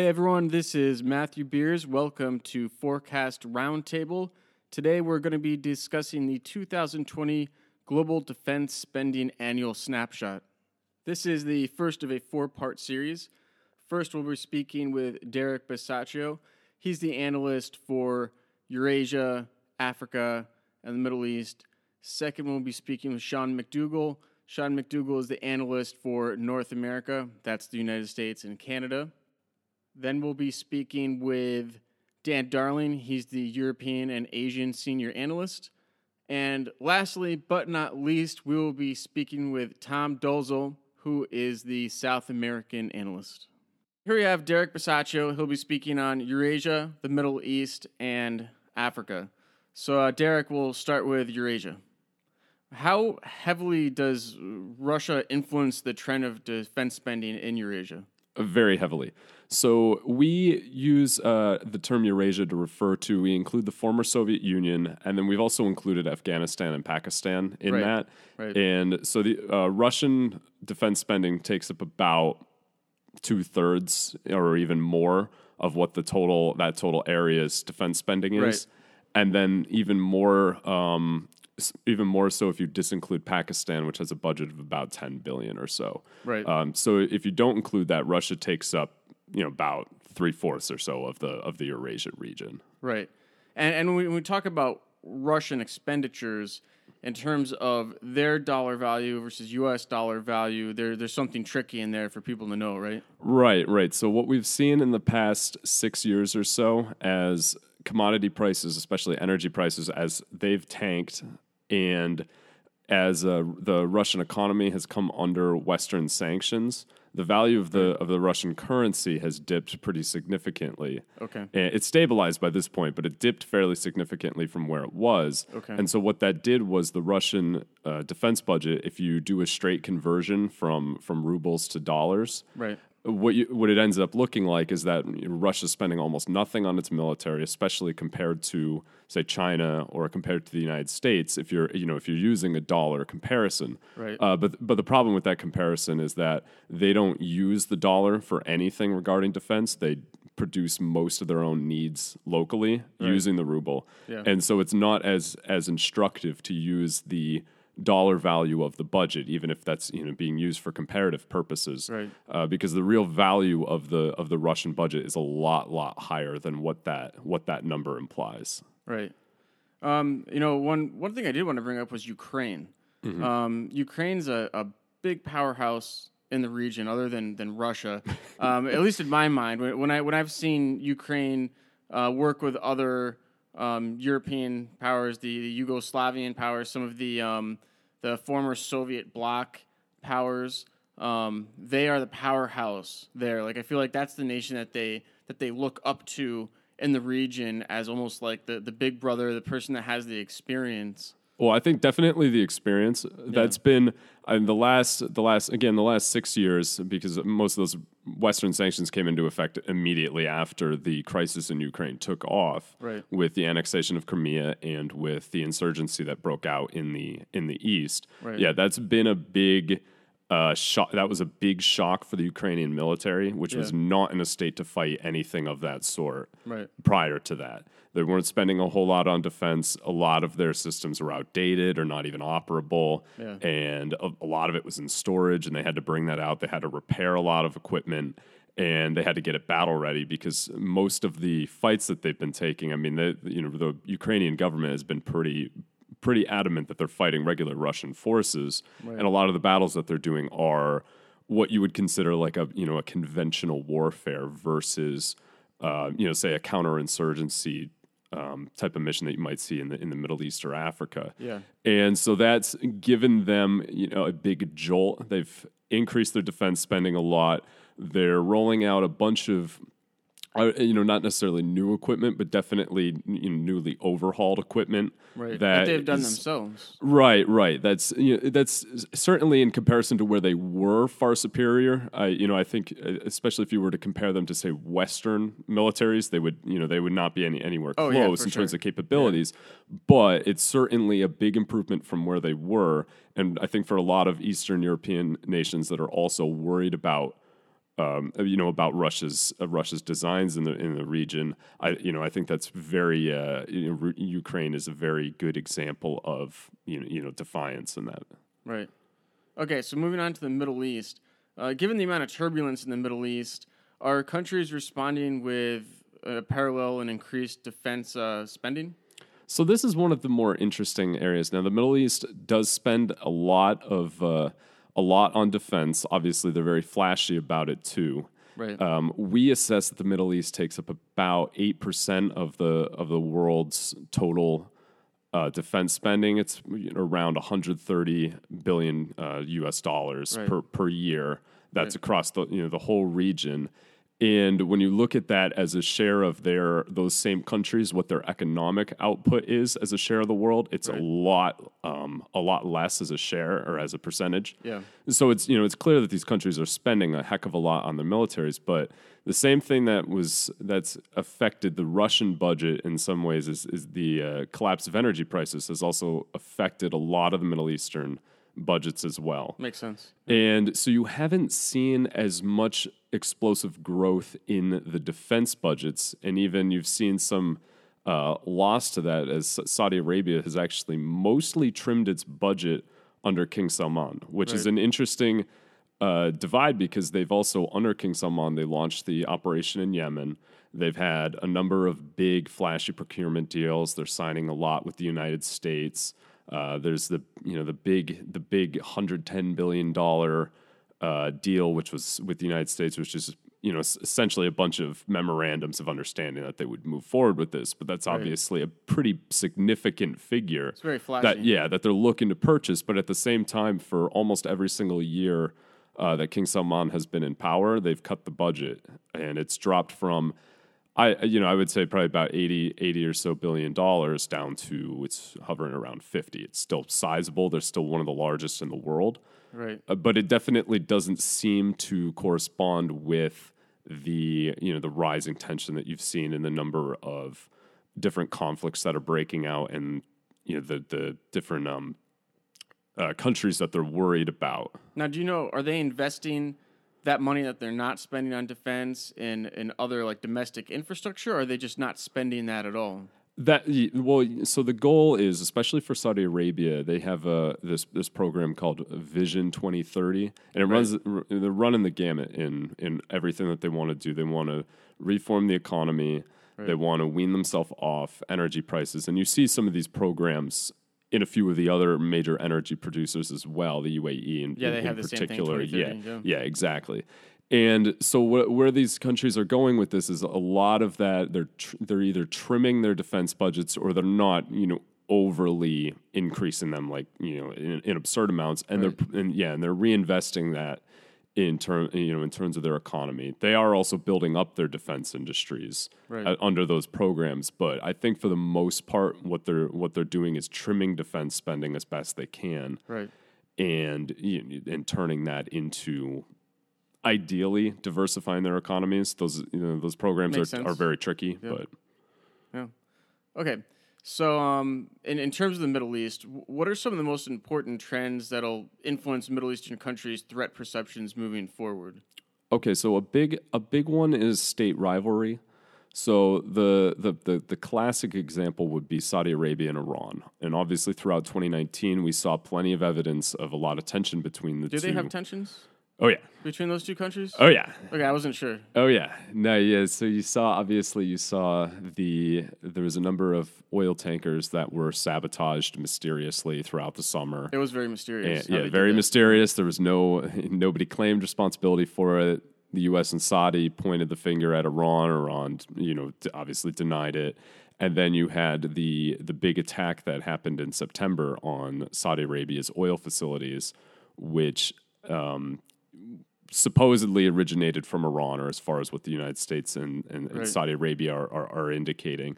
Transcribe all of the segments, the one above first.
Hey everyone, this is Mathew Beres. Welcome to Forecast Roundtable. Today we're going to be discussing the 2020 Global Defense Spending Annual Snapshot. This is the first of a four part series. First, we'll be speaking with Derek Bisaccio. He's the analyst for Eurasia, Africa, and the Middle East. Second, we'll be speaking with Sean McDougall. Sean McDougall is the analyst for North America, that's the United States and Canada. Then we'll be speaking with Dan Darling. He's the European and Asian senior analyst. And lastly, but not least, we will be speaking with Tom Dolezal, who is the South American analyst. Here we have Derek Bisaccio. He'll be speaking on Eurasia, the Middle East, and Africa. So, uh, Derek, we'll start with Eurasia. How heavily does Russia influence the trend of defense spending in Eurasia? Very heavily. So we use uh, the term Eurasia to refer to. We include the former Soviet Union, and then we've also included Afghanistan and Pakistan in Right, that. right. And so the uh, Russian defense spending takes up about two thirds or even more of what the total that total area's defense spending is, Right. and then even more. Um, even more so if you disinclude Pakistan, which has a budget of about 10 billion or so. Right. Um, so if you don't include that, Russia takes up you know about three fourths or so of the of the Eurasia region. Right. And, and when we, when we talk about Russian expenditures in terms of their dollar value versus US dollar value, there, there's something tricky in there for people to know, right? Right, right. So what we've seen in the past six years or so, as commodity prices, especially energy prices, as they've tanked, and as uh, the Russian economy has come under Western sanctions, the value of the of the Russian currency has dipped pretty significantly. Okay. And it's stabilized by this point, but it dipped fairly significantly from where it was. Okay. And so what that did was the Russian uh, defense budget, if you do a straight conversion from from rubles to dollars, Right. What you, what it ends up looking like is that Russia's spending almost nothing on its military, especially compared to say China or compared to the United States. If you're you know if you're using a dollar comparison, Right. Uh, but but the problem with that comparison is that they don't use the dollar for anything regarding defense. They produce most of their own needs locally using the ruble, Yeah. and so it's not as as instructive to use the dollar value of the budget, even if that's you know being used for comparative purposes, Right. uh, because the real value of the of the Russian budget is a lot lot higher than what that what that number implies. Right. Um, you know, one one thing I did want to bring up was Ukraine. Um, Ukraine's a, a big powerhouse in the region, other than than Russia. um, at least in my mind, when, when I when I've seen Ukraine uh, work with other um, European powers, the, the Yugoslavian powers, some of the um, the former Soviet bloc powers, um, they are the powerhouse there. Like I feel like that's the nation that they that they look up to in the region as almost like the, the big brother, the person that has the experience. Well, I think definitely the experience that's been in the last the last again the last six years because most of those Western sanctions came into effect immediately after the crisis in Ukraine took off, Right. with the annexation of Crimea and with the insurgency that broke out in the in the east. Right. Yeah, that's been a big. Uh, shock. That was a big shock for the Ukrainian military, which was not in a state to fight anything of that sort Right. prior to that. They weren't spending a whole lot on defense. A lot of their systems were outdated or not even operable. Yeah. And a, a lot of it was in storage, and they had to bring that out. They had to repair a lot of equipment and they had to get it battle ready because most of the fights that they've been taking, I mean, the, you know, the Ukrainian government has been pretty pretty adamant that they're fighting regular Russian forces, and a lot of the battles that they're doing are what you would consider like a you know a conventional warfare versus uh, you know say a counterinsurgency um, type of mission that you might see in the in the Middle East or Africa. Yeah. And so that's given them, you know, a big jolt. They've increased their defense spending a lot. They're rolling out a bunch of uh, you know, not necessarily new equipment, but definitely you know, newly overhauled equipment. Right. That that they've done is- themselves. Right, right. That's you know, that's certainly in comparison to where they were far superior. I you know I think uh, especially if you were to compare them to say Western militaries, they would you know they would not be any anywhere Oh, close yeah, in for terms of capabilities. But it's certainly a big improvement from where they were, and I think for a lot of Eastern European nations that are also worried about um, you know about Russia's uh, Russia's designs in the in the region. I you know I think that's very uh, you know, Ukraine is a very good example of you know you know defiance in that. Right. Okay, so moving on to the Middle East. Uh, given the amount of turbulence in the Middle East, are countries responding with a parallel and increased defense uh, spending? So this is one of the more interesting areas. Now the Middle East does spend a lot of uh, a lot on defense. Obviously, they're very flashy about it too. Right. Um, we assess that the Middle East takes up about eight percent of the of the world's total uh, defense spending. It's you know, around 130 billion uh, U.S. dollars Right. per per year. That's across the you know the whole region. And when you look at that as a share of their those same countries, what their economic output is as a share of the world, it's a lot um, a lot less as a share or as a percentage. Yeah. So it's you know it's clear that these countries are spending a heck of a lot on their militaries, but the same thing that was that's affected the Russian budget in some ways is is the uh, collapse of energy prices has also affected a lot of the Middle Eastern budgets as well. Makes sense. And so you haven't seen as much explosive growth in the defense budgets, and even you've seen some uh, loss to that as Saudi Arabia has actually mostly trimmed its budget under King Salman, which is an interesting uh, divide because they've also under King Salman they launched the operation in Yemen. They've had a number of big flashy procurement deals. They're signing a lot with the United States. Uh, there's the you know the big the big 110 billion dollar uh, deal, which was with the United States, which is you know essentially a bunch of memorandums of understanding that they would move forward with this. But that's obviously a pretty significant figure. It's very flashy. That yeah, that they're looking to purchase. But at the same time, for almost every single year uh, that King Salman has been in power, they've cut the budget, and it's dropped from. I you know I would say probably about 80, 80 or so billion dollars down to it's hovering around 50. It's still sizable. They're still one of the largest in the world. Right. Uh, but it definitely doesn't seem to correspond with the you know the rising tension that you've seen in the number of different conflicts that are breaking out and you know the the different um, uh, countries that they're worried about. Now, do you know, are they investing that money that they're not spending on defense and, in other like domestic infrastructure, or are they just not spending that at all? That well, so the goal is, especially for Saudi Arabia, they have a this this program called Vision 2030, and it runs they're running the gamut in in everything that they want to do. They want to reform the economy. They want to wean themselves off energy prices, and you see some of these programs in a few of the other major energy producers as well, the UAE and Yeah, in, they in have the same thing, particular. yeah, yeah, exactly. And so wh- where these countries are going with this is a lot of that they're tr- they're either trimming their defense budgets or they're not, you know, overly increasing them like you know in, in absurd amounts, and they're and yeah, and they're reinvesting that in term you know in terms of their economy. They are also building up their defense industries Right. uh, under those programs, but I think for the most part, what they're what they're doing is trimming defense spending as best they can Right. and you know, and turning that into ideally diversifying their economies. Those you know those programs Makes are, sense. are very tricky, but Yeah. Okay. So, um, in, in terms of the Middle East, what are some of the most important trends that'll influence Middle Eastern countries' threat perceptions moving forward? okay. So a big a big one is state rivalry. So the, the the the classic example would be Saudi Arabia and Iran, and obviously throughout 2019 we saw plenty of evidence of a lot of tension between the Do two. they have tensions oh yeah, between those two countries? oh yeah. Okay, I wasn't sure. Oh yeah, no, yeah. So you saw obviously you saw the there was a number of oil tankers that were sabotaged mysteriously throughout the summer. It was very mysterious. And, yeah, very mysterious. There was no nobody claimed responsibility for it. The U.S. and Saudi pointed the finger at Iran. Iran, you know, obviously denied it. And then you had the the big attack that happened in September on Saudi Arabia's oil facilities, which um, supposedly originated from Iran, or as far as what the United States and, and, and Saudi Arabia are, are, are indicating,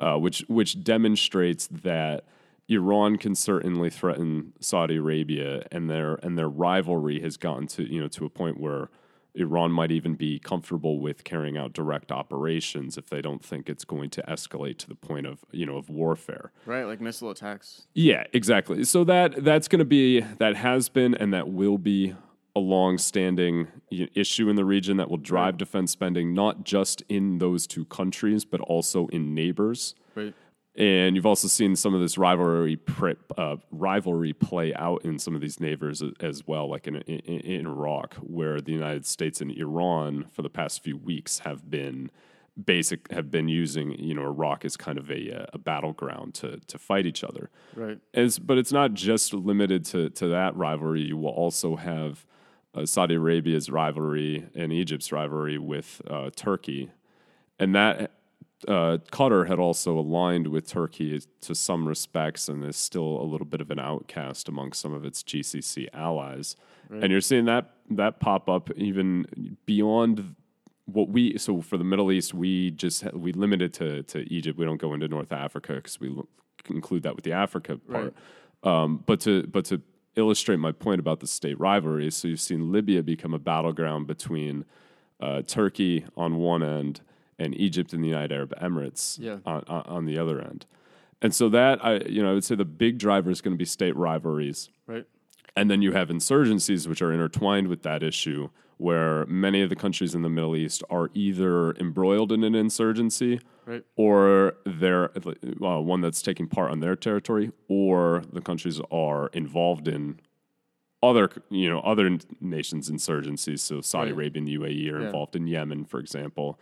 uh, which which demonstrates that Iran can certainly threaten Saudi Arabia, and their and their rivalry has gotten to you know to a point where Iran might even be comfortable with carrying out direct operations if they don't think it's going to escalate to the point of you know of warfare. Right, like missile attacks. Yeah, exactly. So that that's going to be that has been and that will be a long-standing issue in the region that will drive defense spending not just in those two countries but also in neighbors. Right. And you've also seen some of this rivalry pre- uh, rivalry play out in some of these neighbors as well, like in, in in Iraq, where the United States and Iran for the past few weeks have been basic have been using you know Iraq as kind of a uh, a battleground to to fight each other. Right. As, but it's not just limited to, to that rivalry. You will also have uh, Saudi Arabia's rivalry and Egypt's rivalry with uh, Turkey. And that uh, Qatar had also aligned with Turkey to some respects and is still a little bit of an outcast among some of its GCC allies. And you're seeing that that pop up even beyond what we so for the Middle East we just we limit it to to Egypt. We don't go into North Africa because we l- include that with the Africa part. Um, but to but to illustrate my point about the state rivalry, so you've seen Libya become a battleground between uh, Turkey on one end and Egypt and the United Arab Emirates Yeah. on, on, on the other end. And so that I you know I would say the big driver is going to be state rivalries. Right. And then you have insurgencies, which are intertwined with that issue, where many of the countries in the Middle East are either embroiled in an insurgency Right. or they're uh, one that's taking part on their territory, or the countries are involved in other, you know, other nations' insurgencies. So Saudi Right. Arabia and the UAE are Yeah. Mm-hmm. involved in Yemen, for example.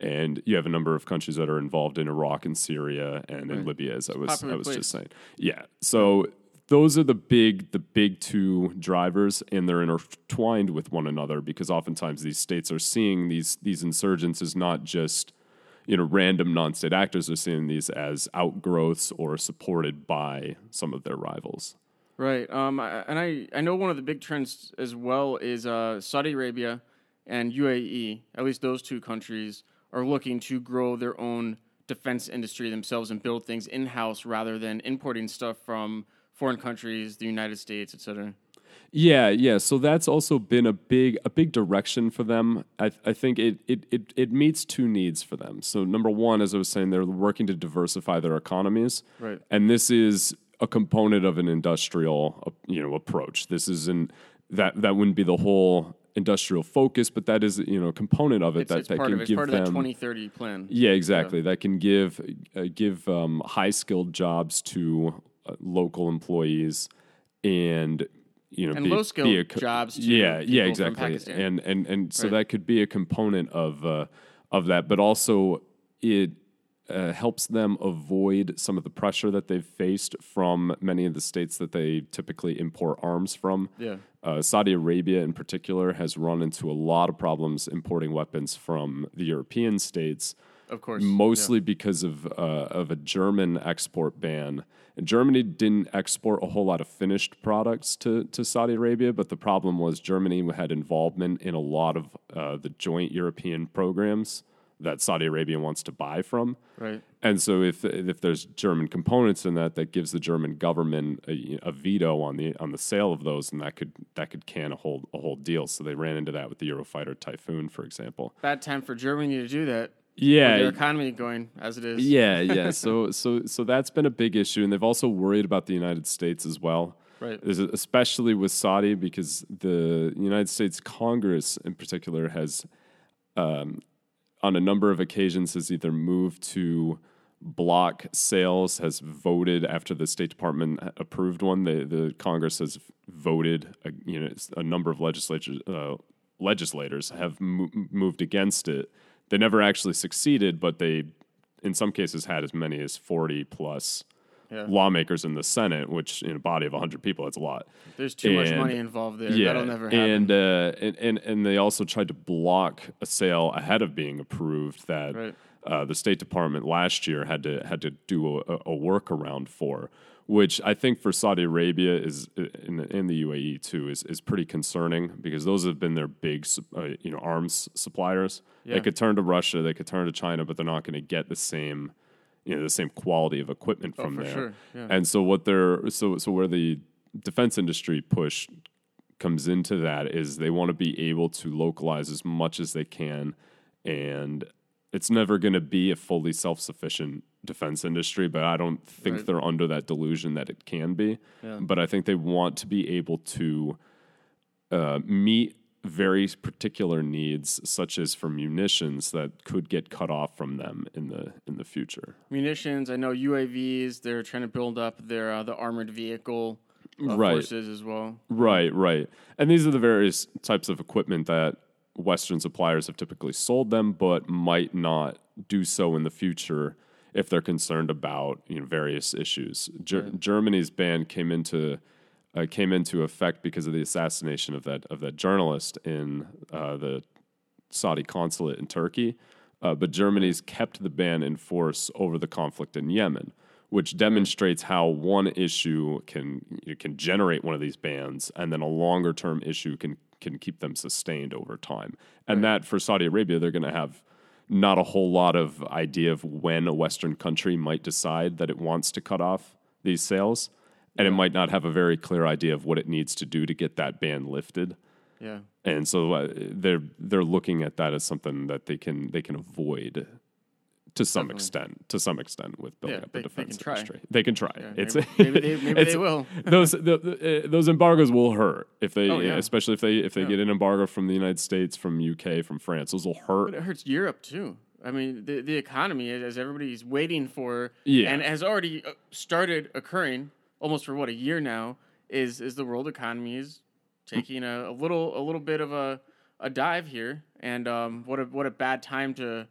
And you have a number of countries that are involved in Iraq and Syria and in Libya, as I was I was place. just saying. Yeah. So those are the big the big two drivers and they're intertwined with one another because oftentimes these states are seeing these these insurgents as not just you know random non-state actors are seeing these as outgrowths or supported by some of their rivals Right. Um, and I, I know one of the big trends as well is uh, Saudi Arabia and UAE, at least those two countries, are looking to grow their own defense industry themselves and build things in house rather than importing stuff from foreign countries, the United States, et cetera. Yeah, yeah. So that's also been a big a big direction for them. I, I think it, it it it meets two needs for them. So number one, as I was saying, they're working to diversify their economies, Right. and this is a component of an industrial uh, you know approach. This isn't that that wouldn't be the whole industrial focus, but that is you know a component of it It's, that, it's that can of give part of them that 2030 plan. yeah, exactly. That can give uh, give um, high skilled jobs to local employees, and you know, And be- a co- jobs to Yeah, yeah, exactly. Pakistan. And and and so Right. that could be a component of uh, of that, but also it. Uh, helps them avoid some of the pressure that they've faced from many of the states that they typically import arms from. Yeah. Uh, Saudi Arabia, in particular, has run into a lot of problems importing weapons from the European states, Of course. mostly because of uh, of a German export ban. And Germany didn't export a whole lot of finished products to, to Saudi Arabia, but the problem was Germany had involvement in a lot of uh, the joint European programs that Saudi Arabia wants to buy from. Right. And so, if if there's German components in that, that gives the German government a, a veto on the on the sale of those, and that could that could can a whole a whole deal. So they ran into that with the Eurofighter Typhoon, for example. Bad time for Germany to do that. Yeah, Their economy going as it is. yeah, yeah. So so so that's been a big issue, and they've also worried about the United States as well. Right. Especially with Saudi because the United States Congress in particular has, um, on a number of occasions, has either moved to block sales, has voted after the State Department approved one. The the Congress has voted, uh, you know, a number of legislatures. Uh, legislators have mo- moved against it. They never actually succeeded, but they, in some cases, had as many as forty plus Yeah. lawmakers in the Senate, which in a body of 100 people, that's a lot. There's too much money involved there. Yeah, That'll never happen. and, uh, and and and they also tried to block a sale ahead of being approved that Right. uh, the State Department last year had to had to do a, a workaround for, which I think for Saudi Arabia is in, in the UAE too is is pretty concerning because those have been their big uh, you know arms suppliers. Yeah. They could turn to Russia, they could turn to China, but they're not going to get the same you know the same quality of equipment from Oh, there. sure, yeah. And so what they're so so where the defense industry push comes into that is they want to be able to localize as much as they can and it's never going to be a fully self-sufficient defense industry but i don't think Right. they're under that delusion that it can be Yeah. but i think they want to be able to uh, meet very particular needs such as for munitions that could get cut off from them in the in the future Munitions. I know UAVs. They're trying to build up their uh, the armored vehicle uh, Right. forces as well. Right, right. And these are the various types of equipment that Western suppliers have typically sold them, but might not do so in the future if they're concerned about you know various issues. Ger- Germany's ban came into uh, came into effect because of the assassination of that of that journalist in uh, the Saudi consulate in Turkey, uh, but Germany's kept the ban in force over the conflict in Yemen, which demonstrates how one issue can you can generate one of these bans, and then a longer term issue can can keep them sustained over time. And that for Saudi Arabia, they're going to have not a whole lot of idea of when a Western country might decide that it wants to cut off these sales, and it might not have a very clear idea of what it needs to do to get that ban lifted. Yeah. and so uh, they're they're looking at that as something that they can they can avoid to some Definitely. extent to some extent with building Yeah, up they- a defense try. industry. They can try. Yeah, it's maybe- maybe they- maybe it's- they will. those the, the, uh, those embargoes will hurt if they Oh, yeah. especially if they if they get an embargo from the United States, from UK, from France. Those will hurt. But it hurts Europe too. I mean, the the economy, as everybody's waiting for, Yeah. and has already uh, started occurring almost for what a year now, is is the world economy is taking a, a little a little bit of a, a dive here, and um, what a what a bad time to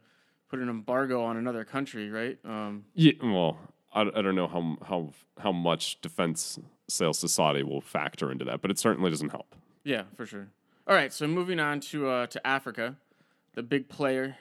put an embargo on another country, right? Um, Yeah, well, I, I don't know how how how much defense sales to Saudi will factor into that, but it certainly doesn't help. yeah, for sure. All right, so moving on to uh, to Africa, the big player,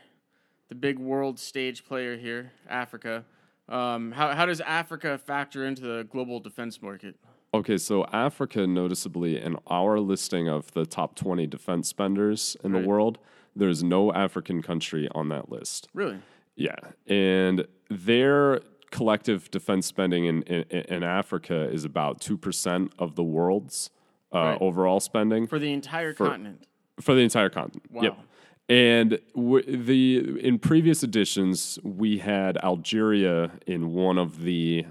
the big world stage player here, Africa. Um, how how does Africa factor into the global defense market? Okay, so Africa, noticeably in our listing of the top 20 defense spenders in Right. the world, there's no African country on that list. Really? Yeah. And their collective defense spending in, in, in Africa is about 2% of the world's uh, Right. overall spending For the entire continent. for the entire continent. Wow. Yep. And w- the in previous editions, we had Algeria in one of the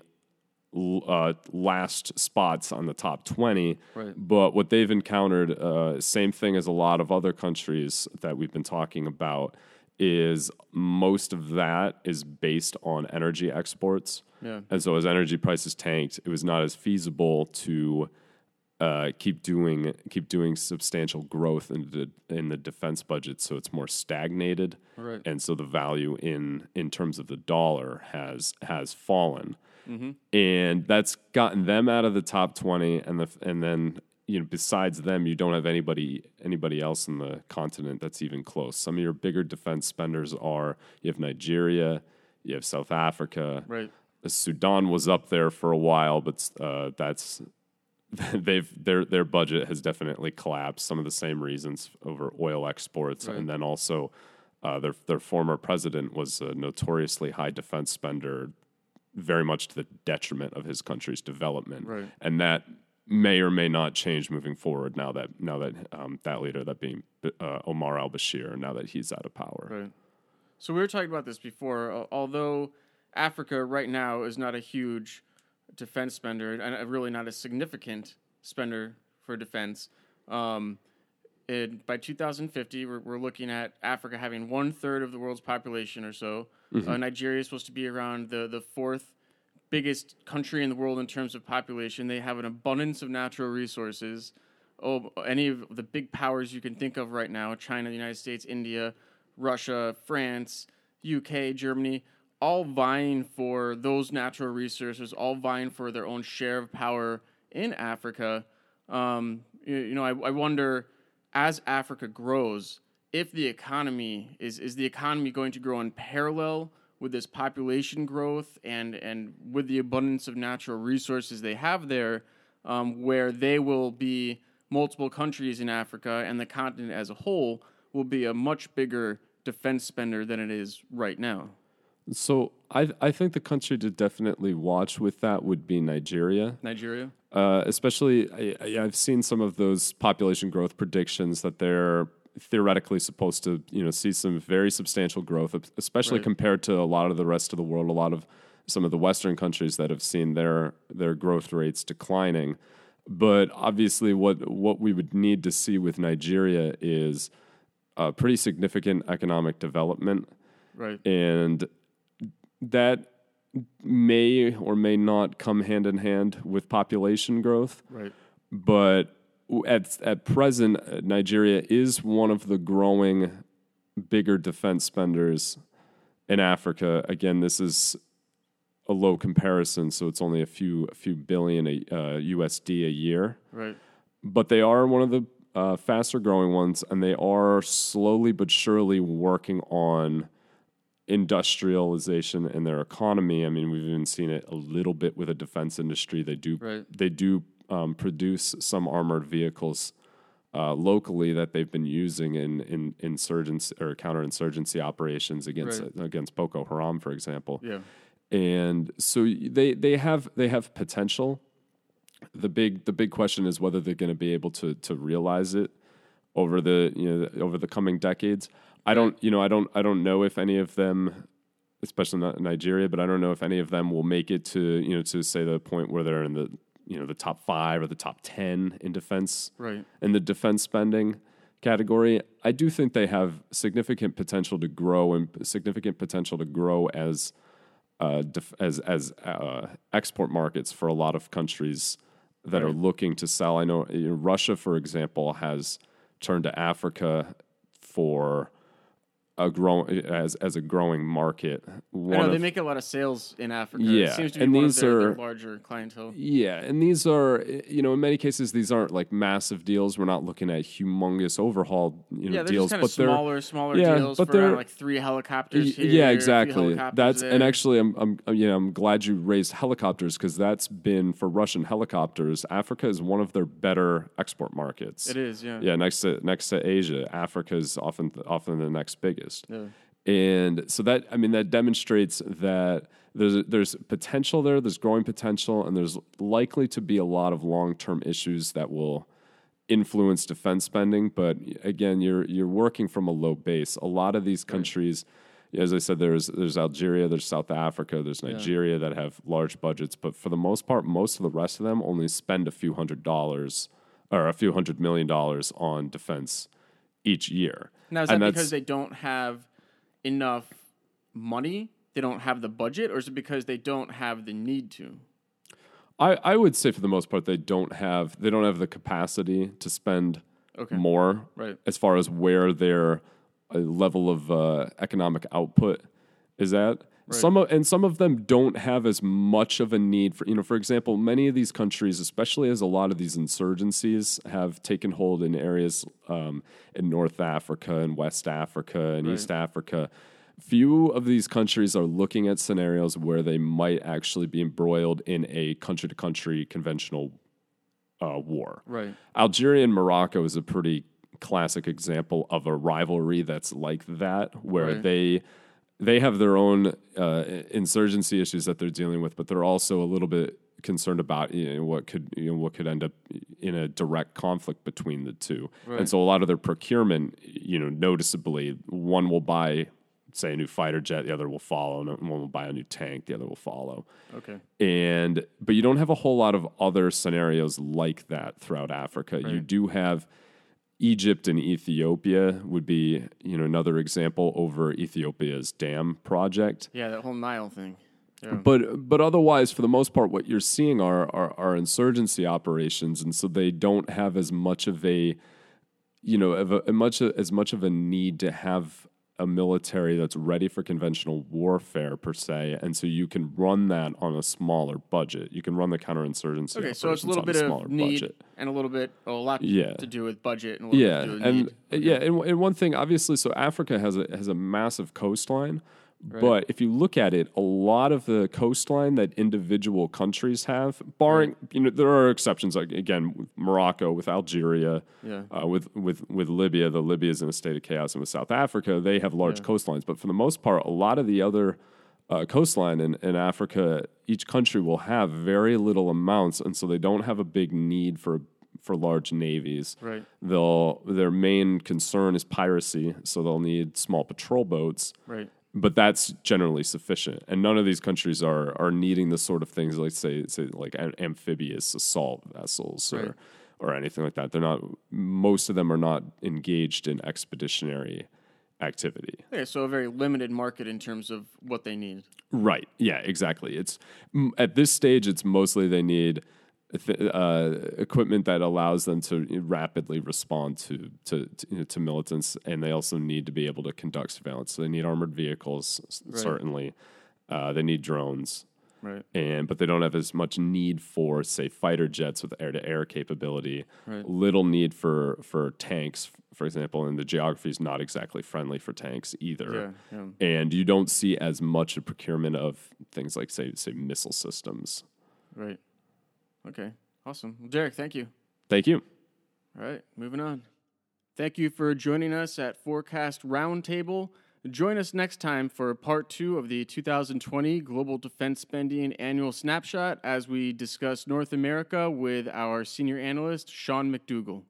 uh, last spots on the top 20. Right. But what they've encountered, uh, same thing as a lot of other countries that we've been talking about, is most of that is based on energy exports. Yeah. And so as energy prices tanked, it was not as feasible to uh, keep doing keep doing substantial growth in the in the defense budget. So it's more stagnated, Right. and so the value in in terms of the dollar has has fallen, and that's gotten them out of the top twenty. And the and then you know besides them, you don't have anybody anybody else in the continent that's even close. Some of your bigger defense spenders are you have Nigeria, you have South Africa, Right. Sudan was up there for a while, but uh, that's they've their their budget has definitely collapsed. Some of the same reasons over oil exports, Right. and then also uh, their their former president was a notoriously high defense spender, very much to the detriment of his country's development, Right. and that may or may not change moving forward. Now that now that um, that leader, that being uh, Omar al Bashir, now that he's out of power. Right. So we were talking about this before. al- Although Africa right now is not a huge defense spender and uh, really not a significant spender for defense, um, it, by 2050, we're, we're looking at Africa having one third of the world's population or so. Uh, Nigeria is supposed to be around the, the fourth biggest country in the world in terms of population. They have an abundance of natural resources. Oh, any of the big powers you can think of right now China, the United States, India, Russia, France, UK, Germany all vying for those natural resources, all vying for their own share of power in Africa. Um, you, you know, I, I wonder as Africa grows, if the economy is is the economy going to grow in parallel with this population growth and and with the abundance of natural resources they have there, um, where they will be multiple countries in Africa and the continent as a whole will be a much bigger defense spender than it is right now. So I I think the country to definitely watch with that would be Nigeria. Nigeria. Uh, especially, I, I've seen some of those population growth predictions that they're theoretically supposed to, you know, see some very substantial growth, especially Right. compared to a lot of the rest of the world. A lot of some of the Western countries that have seen their their growth rates declining. But obviously, what what we would need to see with Nigeria is a pretty significant economic development Right. and that may or may not come hand in hand with population growth. Right. But at at present, uh, Nigeria is one of the growing bigger defense spenders in Africa. Again, this is a low comparison, so it's only a few a few billion a, uh, USD a year Right. but they are one of the uh, faster growing ones, and they are slowly but surely working on industrialization and their economy. I mean, we've even seen it a little bit with the defense industry. They do Right. they do um, produce some armored vehicles uh, locally that they've been using in in insurgency or counterinsurgency operations against Right. against Boko Haram, for example Yeah. and so they they have they have potential. The big the big question is whether they're going to be able to to realize it over the you know over the coming decades. I don't you know I don't I don't know if any of them, especially not Nigeria, but I don't know if any of them will make it to you know to say the point where they're in the you know the top five or the top ten in defense Right. in the defense spending category, I do think they have significant potential to grow and significant potential to grow as uh, def- as as uh, export markets for a lot of countries that are looking to sell. I know, you know, Russia, for example, has turned to Africa for a growing as as a growing market. I One know they of- make a lot of sales in Africa. Yeah, It seems to be and one these of their, their are- larger clientele. Yeah, and these are you know in many cases these aren't like massive deals. We're not looking at humongous overhaul you know Yeah, deals, but of they're smaller, smaller yeah, deals but they're- like three helicopters Y- yeah, exactly. That's and actually, I'm, I'm, you know, I'm glad you raised helicopters because that's been for Russian helicopters. Africa is one of their better export markets. it is. Yeah. Yeah, next to next to Asia, Africa is often often the next biggest. Yeah. And so that I mean that demonstrates that there's there's potential there, there's growing potential, and there's likely to be a lot of long term issues that will influence defense spending. But again, you're you're working from a low base. A lot of these countries, as I said, there's there's Algeria, there's South Africa, there's Nigeria that have large budgets, but for the most part, most of the rest of them only spend a few hundred dollars or a few hundred million dollars on defense each year. Now is that And because they don't have enough money? They don't have the budget, or is it because they don't have the need to? I, I would say for the most part they don't have they don't have the capacity to spend Okay. more Right. as far as where their uh, level of uh, economic output is at. Some of, and some of them don't have as much of a need for you know for example many of these countries especially as a lot of these insurgencies have taken hold in areas um, in North Africa and West Africa and East Africa few of these countries are looking at scenarios where they might actually be embroiled in a country to country conventional uh, war Right. Algeria and Morocco is a pretty classic example of a rivalry that's like that, where Right. they they have their own uh, insurgency issues that they're dealing with, but they're also a little bit concerned about you know, what could you know, what could end up in a direct conflict between the two. And so a lot of their procurement, you know, noticeably, one will buy. Say a new fighter jet, the other will follow, and one will buy a new tank, the other will follow Okay. and but you don't have a whole lot of other scenarios like that throughout Africa. You do have Egypt and Ethiopia would be you know another example over Ethiopia's dam project. Yeah, that whole Nile thing. Yeah. But but otherwise, for the most part, what you're seeing are, are are insurgency operations, and so they don't have as much of a you know of a, a much as much of a need to have a military that's ready for conventional warfare per se, and so you can run that on a smaller budget. You can run the counterinsurgency. Okay, so it's a little bit of need budget. and a little bit, oh, a lot yeah. to do with budget and yeah, and okay. yeah, and, and one thing obviously, so Africa has a has a massive coastline. Right. But if you look at it, a lot of the coastline that individual countries have, barring right. you know, there are exceptions. Like again, with Morocco, with Algeria, yeah. uh, with with with Libya, the Libya is in a state of chaos, and with South Africa, they have large yeah. coastlines. But for the most part, a lot of the other uh, coastline in, in Africa, each country will have very little amounts, and so they don't have a big need for for large navies. Right. They'll their main concern is piracy, so they'll need small patrol boats. Right but that's generally sufficient. And none of these countries are are needing the sort of things like say say like amphibious assault vessels or right. or anything like that. They're not. Most of them are not engaged in expeditionary activity. Okay, so a very limited market in terms of what they need. Right. Yeah. Exactly. It's at this stage. It's mostly they need uh, equipment that allows them to rapidly respond to to, to, you know, to, militants, and they also need to be able to conduct surveillance. So they need armored vehicles, right. certainly. Uh, they need drones, right? And but they don't have as much need for, say, fighter jets with air to air capability. Right. Little need for for tanks, for example, and the geography is not exactly friendly for tanks either. Yeah, yeah. And you don't see as much a procurement of things like say say missile systems. Right. Okay. Awesome. Well, Derek, thank you. Thank you. All right, moving on. Thank you for joining us at Forecast Roundtable. Join us next time for part two of the 2020 Global Defense Spending Annual Snapshot as we discuss North America with our senior analyst, Sean McDougall.